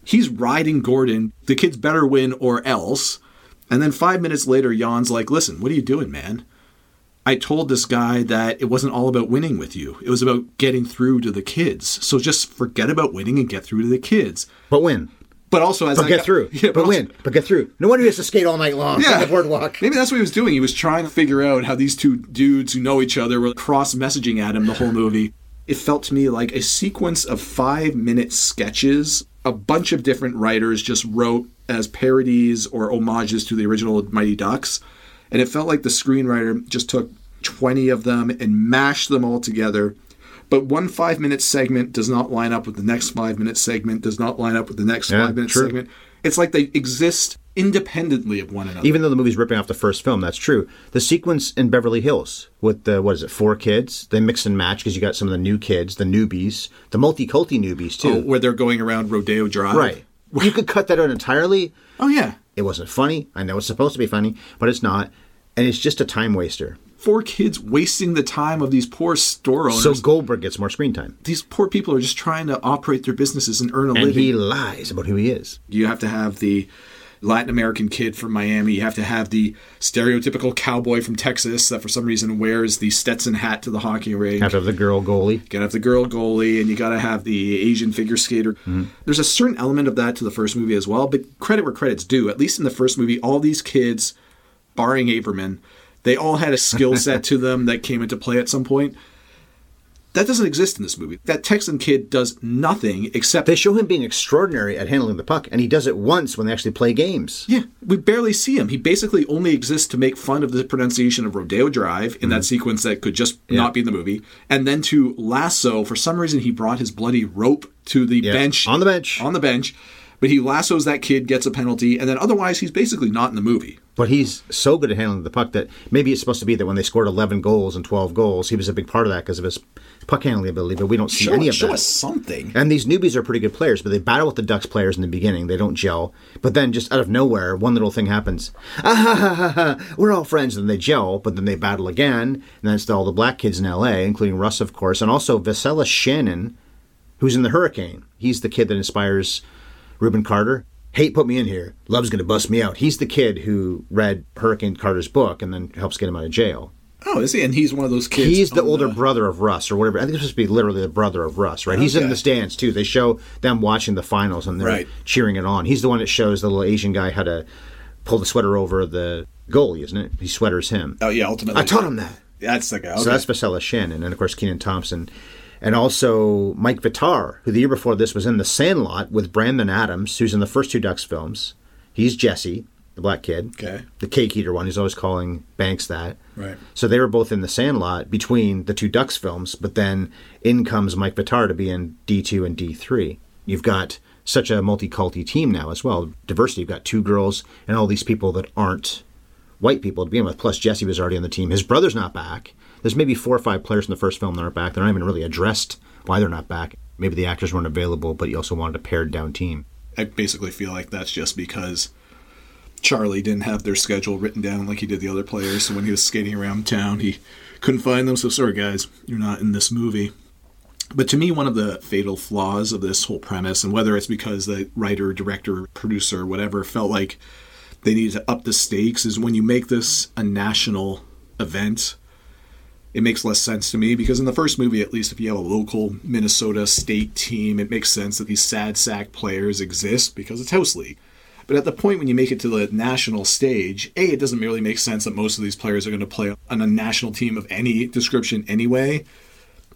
He's riding Gordon. The kids better win or else. And then five minutes later, Jan's like, listen, what are you doing, man? I told this guy that it wasn't all about winning with you. It was about getting through to the kids. So just forget about winning and get through to the kids. But win. But also, as But I get got- through. Yeah, but also- win. But get through. No wonder he has to skate all night long on the boardwalk. Maybe that's what he was doing. He was trying to figure out how these two dudes who know each other were cross messaging at him the whole movie. It felt to me like a sequence of five minute sketches. A bunch of different writers just wrote as parodies or homages to the original Mighty Ducks. And it felt like the screenwriter just took 20 of them and mashed them all together. But one five minute segment does not line up with the next five minute segment, does not line up with the next Yeah, five minute true. segment. It's like they exist independently of one another. Even though the movie's ripping off the first film, that's true. The sequence in Beverly Hills with the what is it, four kids? They mix and match because you got some of the new kids, the newbies, the multi-culti newbies too. Oh, where they're going around Rodeo Drive. right. You could cut that out entirely. Oh yeah. It wasn't funny. I know it's supposed to be funny, but it's not, and it's just a time waster. Four kids wasting the time of these poor store owners. So Goldberg gets more screen time, these poor people are just trying to operate their businesses and earn a living. and living. he lies about who he is. you have to have the Latin American kid from Miami. You have to have the stereotypical cowboy from Texas that for some reason wears the Stetson hat to the hockey rink. Have to have the girl goalie. You gotta have the girl goalie, and you gotta have the Asian figure skater. Mm-hmm. There's a certain element of that to the first movie as well, but credit where credit's due. At least in the first movie, all these kids, barring Averman, they all had a skill set to them that came into play at some point. That doesn't exist in this movie. That Texan kid does nothing except They show him being extraordinary at handling the puck, and he does it once when they actually play games. Yeah, we barely see him. He basically only exists to make fun of the pronunciation of Rodeo Drive in that mm-hmm. sequence that could just not be in the movie, and then to lasso. For some reason, he brought his bloody rope to the Yeah, bench on the bench. on the bench. But he lassos that kid, gets a penalty, and then otherwise he's basically not in the movie. But he's so good at handling the puck that maybe it's supposed to be that when they scored 11 goals and 12 goals, he was a big part of that because of his puck handling ability, but we don't see any of that. something. And these newbies are pretty good players, but they battle with the Ducks players in the beginning. They don't gel. But then just out of nowhere, one little thing happens. Ah, ha, ha, ha, ha. We're all friends. And they gel, but then they battle again. And then it's all the black kids in L.A., including Russ, of course, and also Vicellous Shannon, who's in the Hurricane. He's the kid that inspires Rubin Carter. Hate put me in here. Love's going to bust me out. He's the kid who read Hurricane Carter's book and then helps get him out of jail. Oh, is he? And he's one of those kids. He's the older brother of Russ or whatever. I think it's supposed to be literally the brother of Russ, right? He's in the stands too. They show them watching the finals and they're Right. cheering it on. He's the one that shows the little Asian guy how to pull the sweater over the goalie, isn't it? He sweaters him. Oh yeah, ultimately. I taught him that. That's the guy. So that's Vicellous Shannon, and of course Kenan Thompson, and also Mike Vitar, who the year before this was in The Sandlot with Brandon Adams, who's in the first two Ducks films. He's Jesse, the black kid, Okay. the cake eater one. He's always calling Banks that. Right. So they were both in The Sandlot between the two Ducks films, but then in comes Mike Vitar to be in D two and D three. You've got such a multi-culti team now as well. Diversity. You've got two girls and all these people that aren't white people to begin with. Plus, Jesse was already on the team. His brother's not back. There's maybe four or five players in the first film that aren't back. They're not even really addressed why they're not back. Maybe the actors weren't available, but you also wanted a pared down team. I basically feel like that's just because Charlie didn't have their schedule written down like he did the other players. So when he was skating around town, he couldn't find them. So sorry, guys, you're not in this movie. But to me, one of the fatal flaws of this whole premise, and whether it's because the writer, director, producer, whatever, felt like they needed to up the stakes, is when you make this a national event, it makes less sense to me because in the first movie, at least, if you have a local Minnesota state team, it makes sense that these sad sack players exist because it's house league. But at the point when you make it to the national stage, A, it doesn't really make sense that most of these players are going to play on a national team of any description anyway.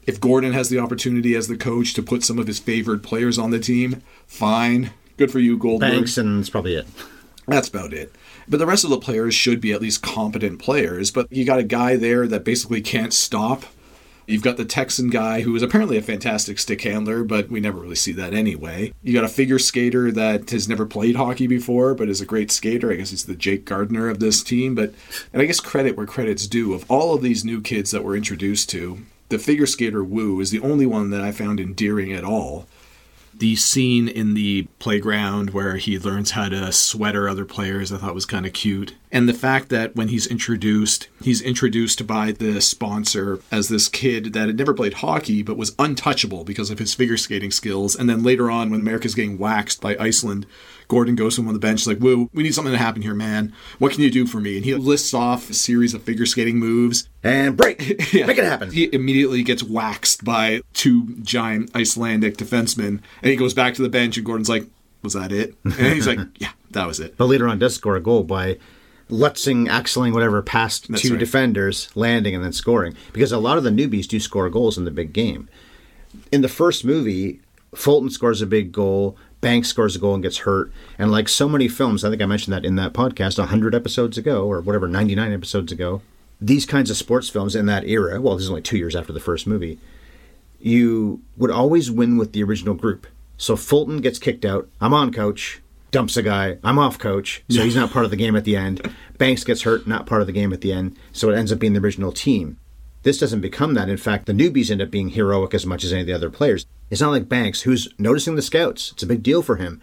If Gordon has the opportunity as the coach to put some of his favored players on the team, fine. Good for you, Goldberg. Banks, and that's probably it. That's about it. But the rest of the players should be at least competent players. But you got a guy there that basically can't stop. You've got the Texan guy who is apparently a fantastic stick handler, but we never really see that anyway. You got a figure skater that has never played hockey before, but is a great skater. I guess he's the Jake Gardner of this team. But and I guess credit where credit's due. Of all of these new kids that we're introduced to, the figure skater Wu is the only one that I found endearing at all. The scene in the playground where he learns how to sweater other players, I thought was kind of cute. And the fact that when he's introduced, he's introduced by the sponsor as this kid that had never played hockey but was untouchable because of his figure skating skills. And then later on, when America's getting waxed by Iceland, Gordon goes to him on the bench, like, Wu, we need something to happen here, man. What can you do for me? And he lists off a series of figure skating moves. And break. Yeah. Make it happen. He immediately gets waxed by two giant Icelandic defensemen, and he goes back to the bench, and Gordon's like, "Was that it?" And he's like, "Yeah, that was it." But later on, does score a goal by lutzing, axling, whatever, past That's two right. defenders, landing, and then scoring. Because a lot of the newbies do score goals in the big game. In the first movie, Fulton scores a big goal, Banks scores a goal and gets hurt. And like so many films, I think I mentioned that in that podcast 100 episodes ago, or whatever, 99 episodes ago, these kinds of sports films in that era, well, this is only two years after the first movie, you would always win with the original group. So Fulton gets kicked out. I'm on, coach. Dumps a guy. I'm off, coach. So he's not part of the game at the end. Banks gets hurt, not part of the game at the end. So it ends up being the original team. This doesn't become that. In fact, the newbies end up being heroic as much as any of the other players. It's not like Banks, who's noticing the scouts. It's a big deal for him.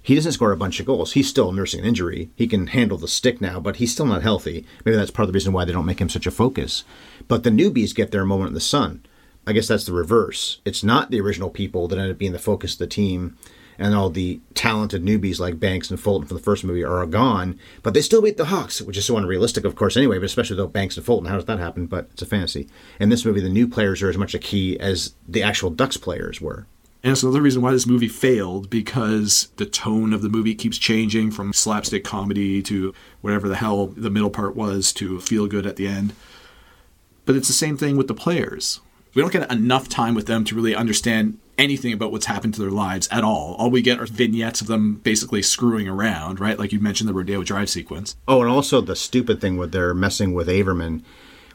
He doesn't score a bunch of goals. He's still nursing an injury. He can handle the stick now, but he's still not healthy. Maybe that's part of the reason why they don't make him such a focus. But the newbies get their moment in the sun. I guess that's the reverse. It's not the original people that end up being the focus of the team, and all the talented newbies like Banks and Fulton from the first movie are gone, but they still beat the Hawks, which is so unrealistic, of course, anyway, but especially though Banks and Fulton. How does that happen? But it's a fantasy. In this movie, the new players are as much a key as the actual Ducks players were. And it's another reason why this movie failed because the tone of the movie keeps changing from slapstick comedy to whatever the hell the middle part was to feel good at the end. But it's the same thing with the players. We don't get enough time with them to really understand anything about what's happened to their lives at all. All we get are vignettes of them basically screwing around, right? Like you mentioned the Rodeo Drive sequence. Oh, and also the stupid thing with their messing with Averman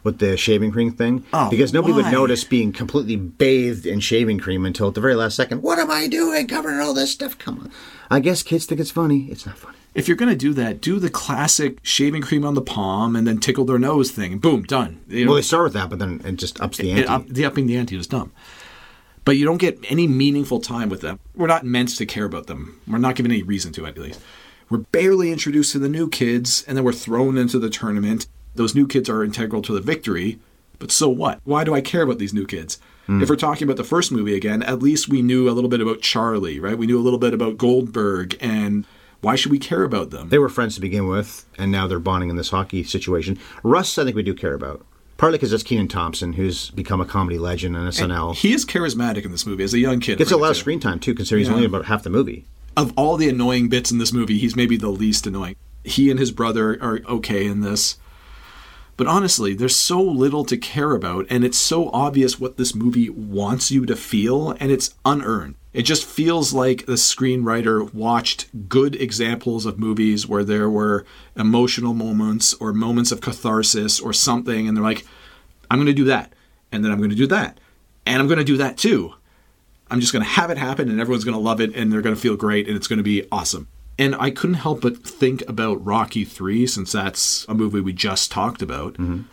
with the shaving cream thing. Oh, because nobody why? would notice being completely bathed in shaving cream until at the very last second. What am I doing covering all this stuff? Come on. I guess kids think it's funny. It's not funny. If you're going to do that, do the classic shaving cream on the palm and then tickle their nose thing. Boom, done. You know, Well, they start with that, but then it just ups the ante. up, the upping the ante is dumb. But you don't get any meaningful time with them. We're not meant to care about them. We're not given any reason to, at least. We're barely introduced to the new kids, and then we're thrown into the tournament. Those new kids are integral to the victory, but so what? Why do I care about these new kids? Hmm. If we're talking about the first movie again, at least we knew a little bit about Charlie, right? We knew a little bit about Goldberg, and why should we care about them? They were friends to begin with, and now they're bonding in this hockey situation. Russ, I think we do care about. Partly because it's Kenan Thompson, who's become a comedy legend on SNL. He is charismatic in this movie as a young kid. Gets a lot of screen time, too, considering he's only about half the movie. of all the annoying bits in this movie, he's maybe the least annoying. He and his brother are okay in this. But honestly, there's so little to care about, and it's so obvious what this movie wants you to feel, and it's unearned. It just feels like the screenwriter watched good examples of movies where there were emotional moments or moments of catharsis or something, and they're like, I'm going to do that, and then I'm going to do that, and I'm going to do that too. I'm just going to have it happen and everyone's going to love it and they're going to feel great and it's going to be awesome. And I couldn't help but think about Rocky 3 since that's a movie we just talked about. Mm-hmm.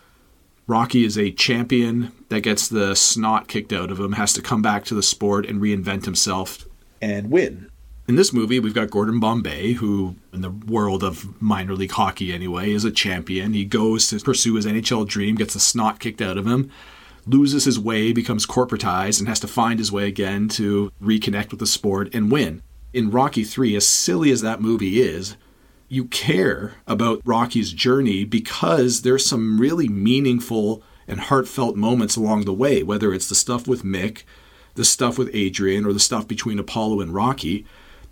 Rocky is a champion that gets the snot kicked out of him, has to come back to the sport and reinvent himself and win. In this movie, we've got Gordon Bombay, who, in the world of minor league hockey anyway, is a champion. He goes to pursue his NHL dream, gets the snot kicked out of him, loses his way, becomes corporatized, and has to find his way again to reconnect with the sport and win. In Rocky 3, as silly as that movie is, you care about Rocky's journey because there's some really meaningful and heartfelt moments along the way, whether it's the stuff with Mick, the stuff with Adrian, or the stuff between Apollo and Rocky.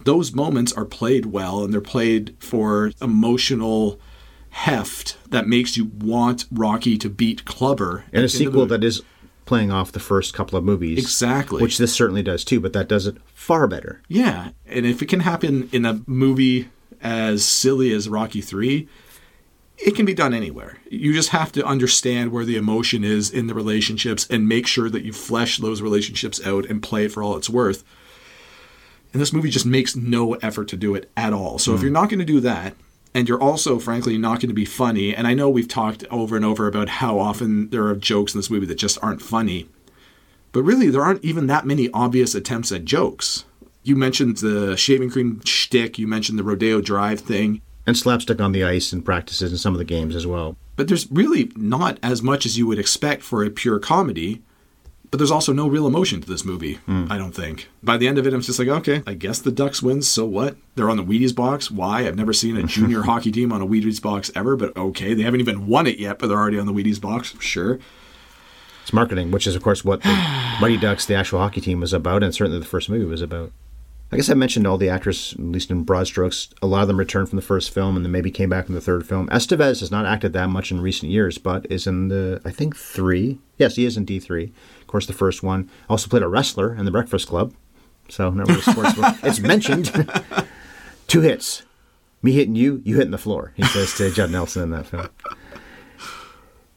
Those moments are played well and they're played for emotional heft that makes you want Rocky to beat Clubber. And a sequel that is playing off the first couple of movies. Exactly. Which this certainly does too, but that does it far better. Yeah, and if it can happen in a movie as silly as Rocky 3, it can be done anywhere. You just have to understand where the emotion is in the relationships and make sure that you flesh those relationships out and play it for all it's worth. And this movie just makes no effort to do it at all. So if hmm. you're not going to do that, and you're also, frankly, not going to be funny, and I know we've talked over and over about how often there are jokes in this movie that just aren't funny, but really, there aren't even that many obvious attempts at jokes. You mentioned the shaving cream shtick. You mentioned the Rodeo Drive thing. And slapstick on the ice and practices in some of the games as well. But there's really not as much as you would expect for a pure comedy. But there's also no real emotion to this movie, hmm. I don't think. By the end of it, I'm just like, okay, I guess the Ducks wins, so what? They're on the Wheaties box. Why? I've never seen a junior hockey team on a Wheaties box ever, but okay. They haven't even won it yet, but they're already on the Wheaties box. Sure. It's marketing, which is, of course, what the Mighty Ducks, the actual hockey team, was about, and certainly the first movie was about. I guess I mentioned all the actors, at least in broad strokes. A lot of them returned from the first film and then maybe came back in the third film. Estevez has not acted that much in recent years, but is in the, I think, three. Yes, he is in D3. Of course, the first one. Also played a wrestler in The Breakfast Club. So, never a sports It's mentioned. Two hits. Me hitting you, you hitting the floor, he says to Judd Nelson in that film.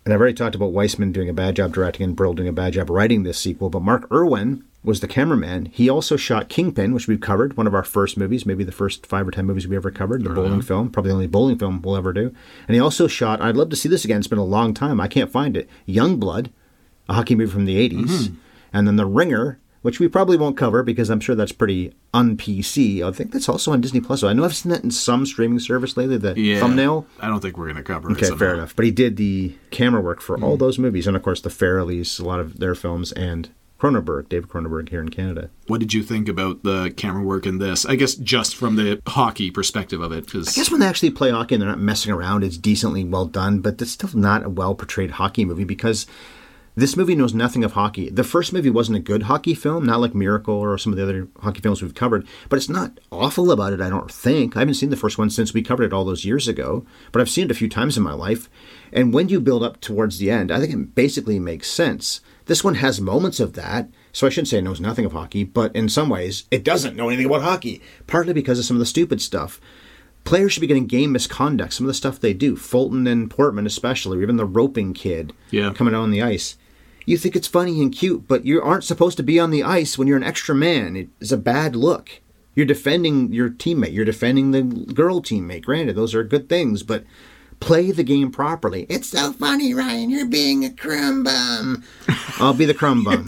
And I've already talked about Weisman doing a bad job directing and Brill doing a bad job writing this sequel, but Mark Irwin was the cameraman. He also shot Kingpin, which we've covered, one of our first movies, maybe the first five or ten movies we ever covered, the bowling uh-huh. film, probably the only bowling film we'll ever do. And he also shot, I'd love to see this again, it's been a long time, I can't find it, Youngblood, a hockey movie from the 80s. Mm-hmm. And then The Ringer, which we probably won't cover because I'm sure that's pretty un PC. I think that's also on Disney Plus. So I know I've seen that in some streaming service lately, the Yeah. thumbnail. I don't think we're going to cover it. Okay, somehow. fair enough. But he did the camera work for all mm. those movies, and of course the Farrellys, a lot of their films, and Cronenberg, David Cronenberg here in Canada. What did you think about the camera work in this? I guess just from the hockey perspective of it, because I guess when they actually play hockey and they're not messing around, it's decently well done, but it's still not a well portrayed hockey movie because this movie knows nothing of hockey. The first movie wasn't a good hockey film, not like Miracle or some of the other hockey films we've covered, but it's not awful about it, I don't think. I haven't seen the first one since we covered it all those years ago, but I've seen it a few times in my life. And when you build up towards the end, I think it basically makes sense. This one has moments of that, so I shouldn't say it knows nothing of hockey, but in some ways, it doesn't know anything about hockey, partly because of some of the stupid stuff players should be getting game misconduct. Some of the stuff they do, Fulton and Portman especially, or even the roping kid Yeah. coming out on the ice. You think it's funny and cute, but you aren't supposed to be on the ice when you're an extra man. It is a bad look. You're defending your teammate. You're defending the girl teammate. Granted, those are good things, but play the game properly. It's so funny, Ryan. You're being a crumb bum. I'll be the crumb bum.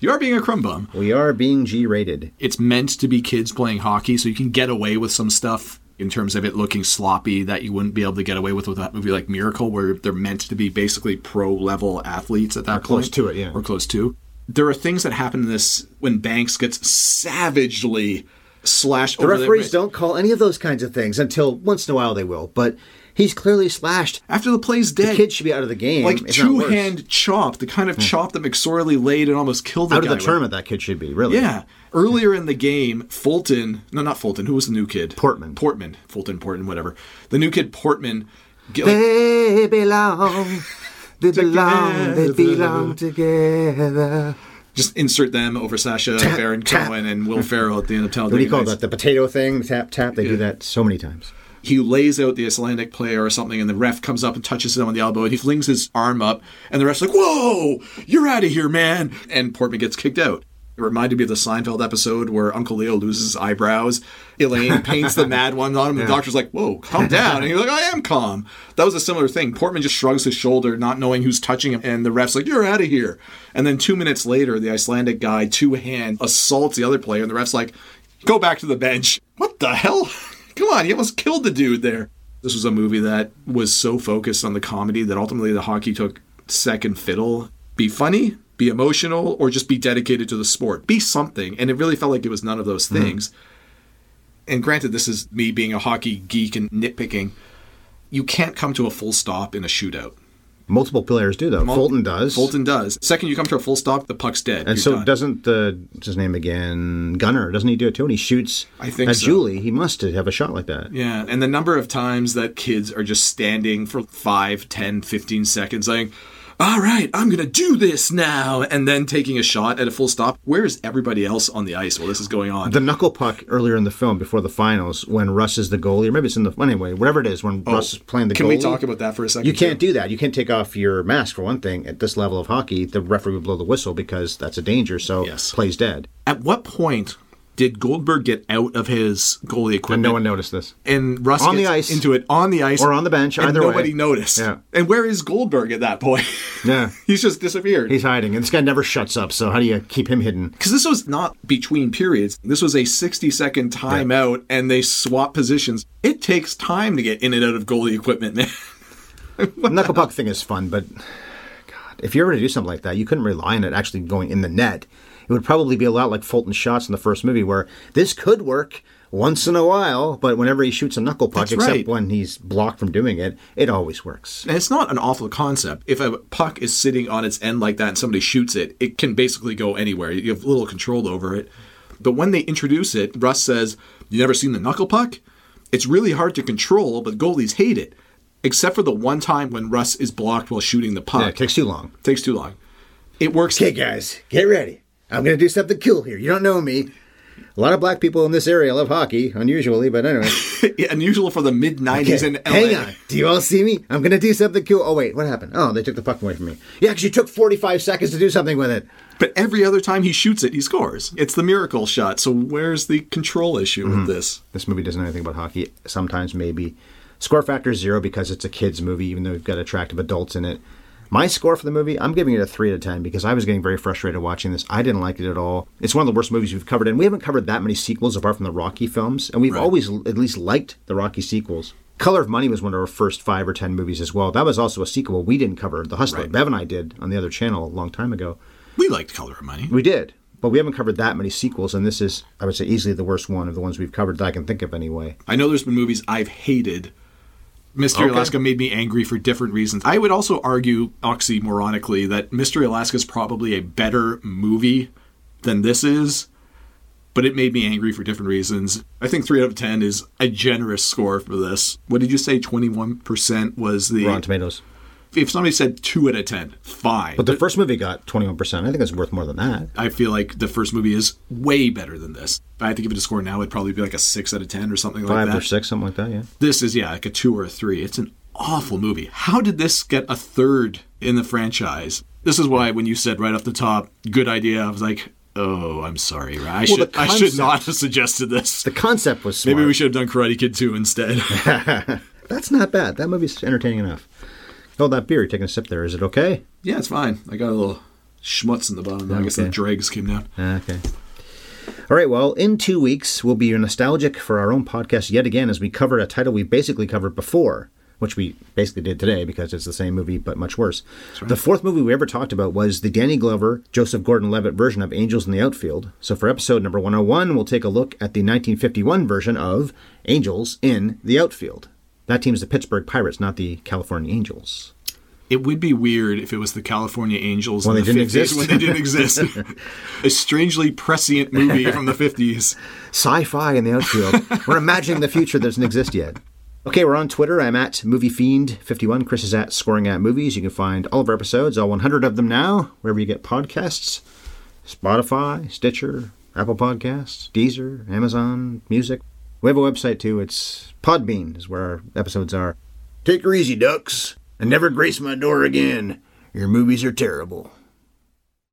you are being a crumb bum. we are being G-rated. It's meant to be kids playing hockey, so you can get away with some stuff in terms of it looking sloppy that you wouldn't be able to get away with with a movie like Miracle, where they're meant to be basically pro level athletes at that point. close to it, yeah. Or close to. There are things that happen in this when Banks gets savagely slashed The referees the don't call any of those kinds of things until once in a while they will, but he's clearly slashed. after the play's dead, The kid should be out of the game. like two. Hmm. hand chop, the kind of chop that McSorley laid and almost killed the guy. out of the with. tournament. That kid should be really. Yeah. Earlier in the game, Fulton, no, not Fulton, who was the new kid? Portman. Portman. Fulton, Portman, whatever. The new kid, Portman, like, They belong. They belong. They belong together. just insert them over Sacha Tap, Baron tap. Cohen and Will Ferrell at the end of the tele. What do you call that? The potato thing? Tap tap. They do that so many times. He lays out the Icelandic player or something, and the ref comes up and touches him on the elbow, and he flings his arm up, and the ref's like, "Whoa, you're out of here, man!" And Portman gets kicked out. It reminded me of the Seinfeld episode where Uncle Leo loses his eyebrows. Elaine paints the mad one on him. and The doctor's like, "Whoa, calm down," and he's like, "I am calm." That was a similar thing. Portman just shrugs his shoulder, not knowing who's touching him, and the ref's like, "You're out of here." And then two minutes later, the Icelandic guy two hand assaults the other player, and the ref's like, "Go back to the bench." What the hell? Come on, he almost killed the dude there. This was a movie that was so focused on the comedy that ultimately the hockey took second fiddle. Be funny, be emotional, or just be dedicated to the sport. Be something. And it really felt like it was none of those hmm. things. And granted, this is me being a hockey geek and nitpicking. You can't come to a full stop in a shootout. Multiple players do though. Fulton does. Fulton does. Second, you come to a full stop, the puck's dead. And You're so done. doesn't the what's his name again? Gunnar doesn't he do it too? And he shoots I think at so. Julie. He must have a shot like that. Yeah, and the number of times that kids are just standing for 5, 10, 15 seconds saying, all right, I'm going to do this now, and then taking a shot at a full stop. Where is everybody else on the ice while this is going on? The knuckle puck earlier in the film before the finals when Russ is the goalie, or maybe it's in the anyway, whatever it is when oh, Russ is playing the Oh, Can goalie. we talk about that for a second? You can't too? do that. You can't take off your mask for one thing. At this level of hockey, the referee would blow the whistle because that's a danger. So Yes. plays dead. At what point Did Goldberg get out of his goalie equipment? And no one noticed this. And Russ On the ice. into it on the ice Or on the bench, either way. nobody noticed. Yeah. And where is Goldberg at that point? Yeah. He's just disappeared. He's hiding, and this guy never shuts up. So how do you keep him hidden? because this was not between periods. This was a 60 second timeout, and they swap positions. It takes time to get in and out of goalie equipment, man. The knuckle puck thing is fun, but God, if you were to do something like that, you couldn't rely on it actually going in the net. It would probably be a lot like Fulton shots in the first movie, where this could work once in a while, but whenever he shoots a knuckle puck, That's except right. when he's blocked from doing it, it always works. And it's not an awful concept. If a puck is sitting on its end like that and somebody shoots it, it can basically go anywhere. You have little control over it. But when they introduce it, Russ says, You never seen the knuckle puck? It's really hard to control, but goalies hate it. Except for the one time when Russ is blocked while shooting the puck. Yeah, it takes too long. takes too long. It works. Okay, guys, get ready. I'm going to do something cool here. You don't know me. A lot of black people in this area love hockey, unusually, but anyway. Unusual for the mid 90s Okay, in LA. hang on. Do you all see me? I'm going to do something cool. Oh, wait, what happened? Oh, they took the puck away from me. Yeah, because you took 45 seconds to do something with it. But every other time he shoots it, he scores. It's the miracle shot. So where's the control issue Mm-hmm. with this? This movie doesn't know anything about hockey. Sometimes maybe. Score factor zero because it's a kids movie, even though we've got attractive adults in it. My score for the movie, I'm giving it a three out of ten because I was getting very frustrated watching this. I didn't like it at all. It's one of the worst movies we've covered, and we haven't covered that many sequels apart from the Rocky films, and we've Right. always at least liked the Rocky sequels. Color of Money was one of our first five or ten movies as well. That was also a sequel we didn't cover. The Hustler, Right. Bev and I did on the other channel a long time ago. We liked Color of Money. We did, but we haven't covered that many sequels, and this is, I would say, easily the worst one of the ones we've covered that I can think of anyway. I know there's been movies I've hated. Mystery Okay. Alaska made me angry for different reasons. I would also argue, oxymoronically, that Mystery Alaska is probably a better movie than this is, but it made me angry for different reasons. I think 3 out of 10 is a generous score for this. What did you say? 21% was the. Rotten Tomatoes. If somebody said 2 out of 10, fine. But the first movie got 21%. I think it's worth more than that. I feel like the first movie is way better than this. If I had to give it a score now, it'd probably be like a 6 out of 10 or something like that. Five or six, something like that, yeah. This is yeah, like a two or a three. It's an awful movie. How did this get a third in the franchise? This is why when you said right off the top, good idea, I was like, oh, I'm sorry. I should the I should not have suggested this. The concept was smart. Maybe we should have done Karate Kid 2 instead. That's not bad. That movie's entertaining enough. Oh, that beer, you're taking a sip there. Is it okay? yeah, it's fine. I got a little schmutz in the bottom. I guess Okay. the dregs came down. Ah, Okay. All right, well, in two weeks, we'll be nostalgic for our own podcast yet again as we cover a title we basically covered before, which we basically did today because it's the same movie but much worse. The fourth movie we ever talked about was the Danny Glover, Joseph Gordon Levitt version of Angels in the Outfield. So for episode number 101, we'll take a look at the 1951 version of Angels in the Outfield. That team's the Pittsburgh Pirates, not the California Angels. It would be weird if it was the California Angels When in they the didn't 50s exist. when they didn't exist. a strangely prescient movie from the 50s. sci-fi in the outfield. we're imagining the future that doesn't exist yet. Okay, we're on Twitter. I'm at MovieFiend51. Chris is at Scoring at Movies. You can find all of our episodes, all 100 of them now, wherever you get podcasts. Spotify, Stitcher, Apple Podcasts, Deezer, Amazon Music. We have a website too. It's Podbean is where our episodes are. Take her easy, ducks, and never grace my door again. Your movies are terrible.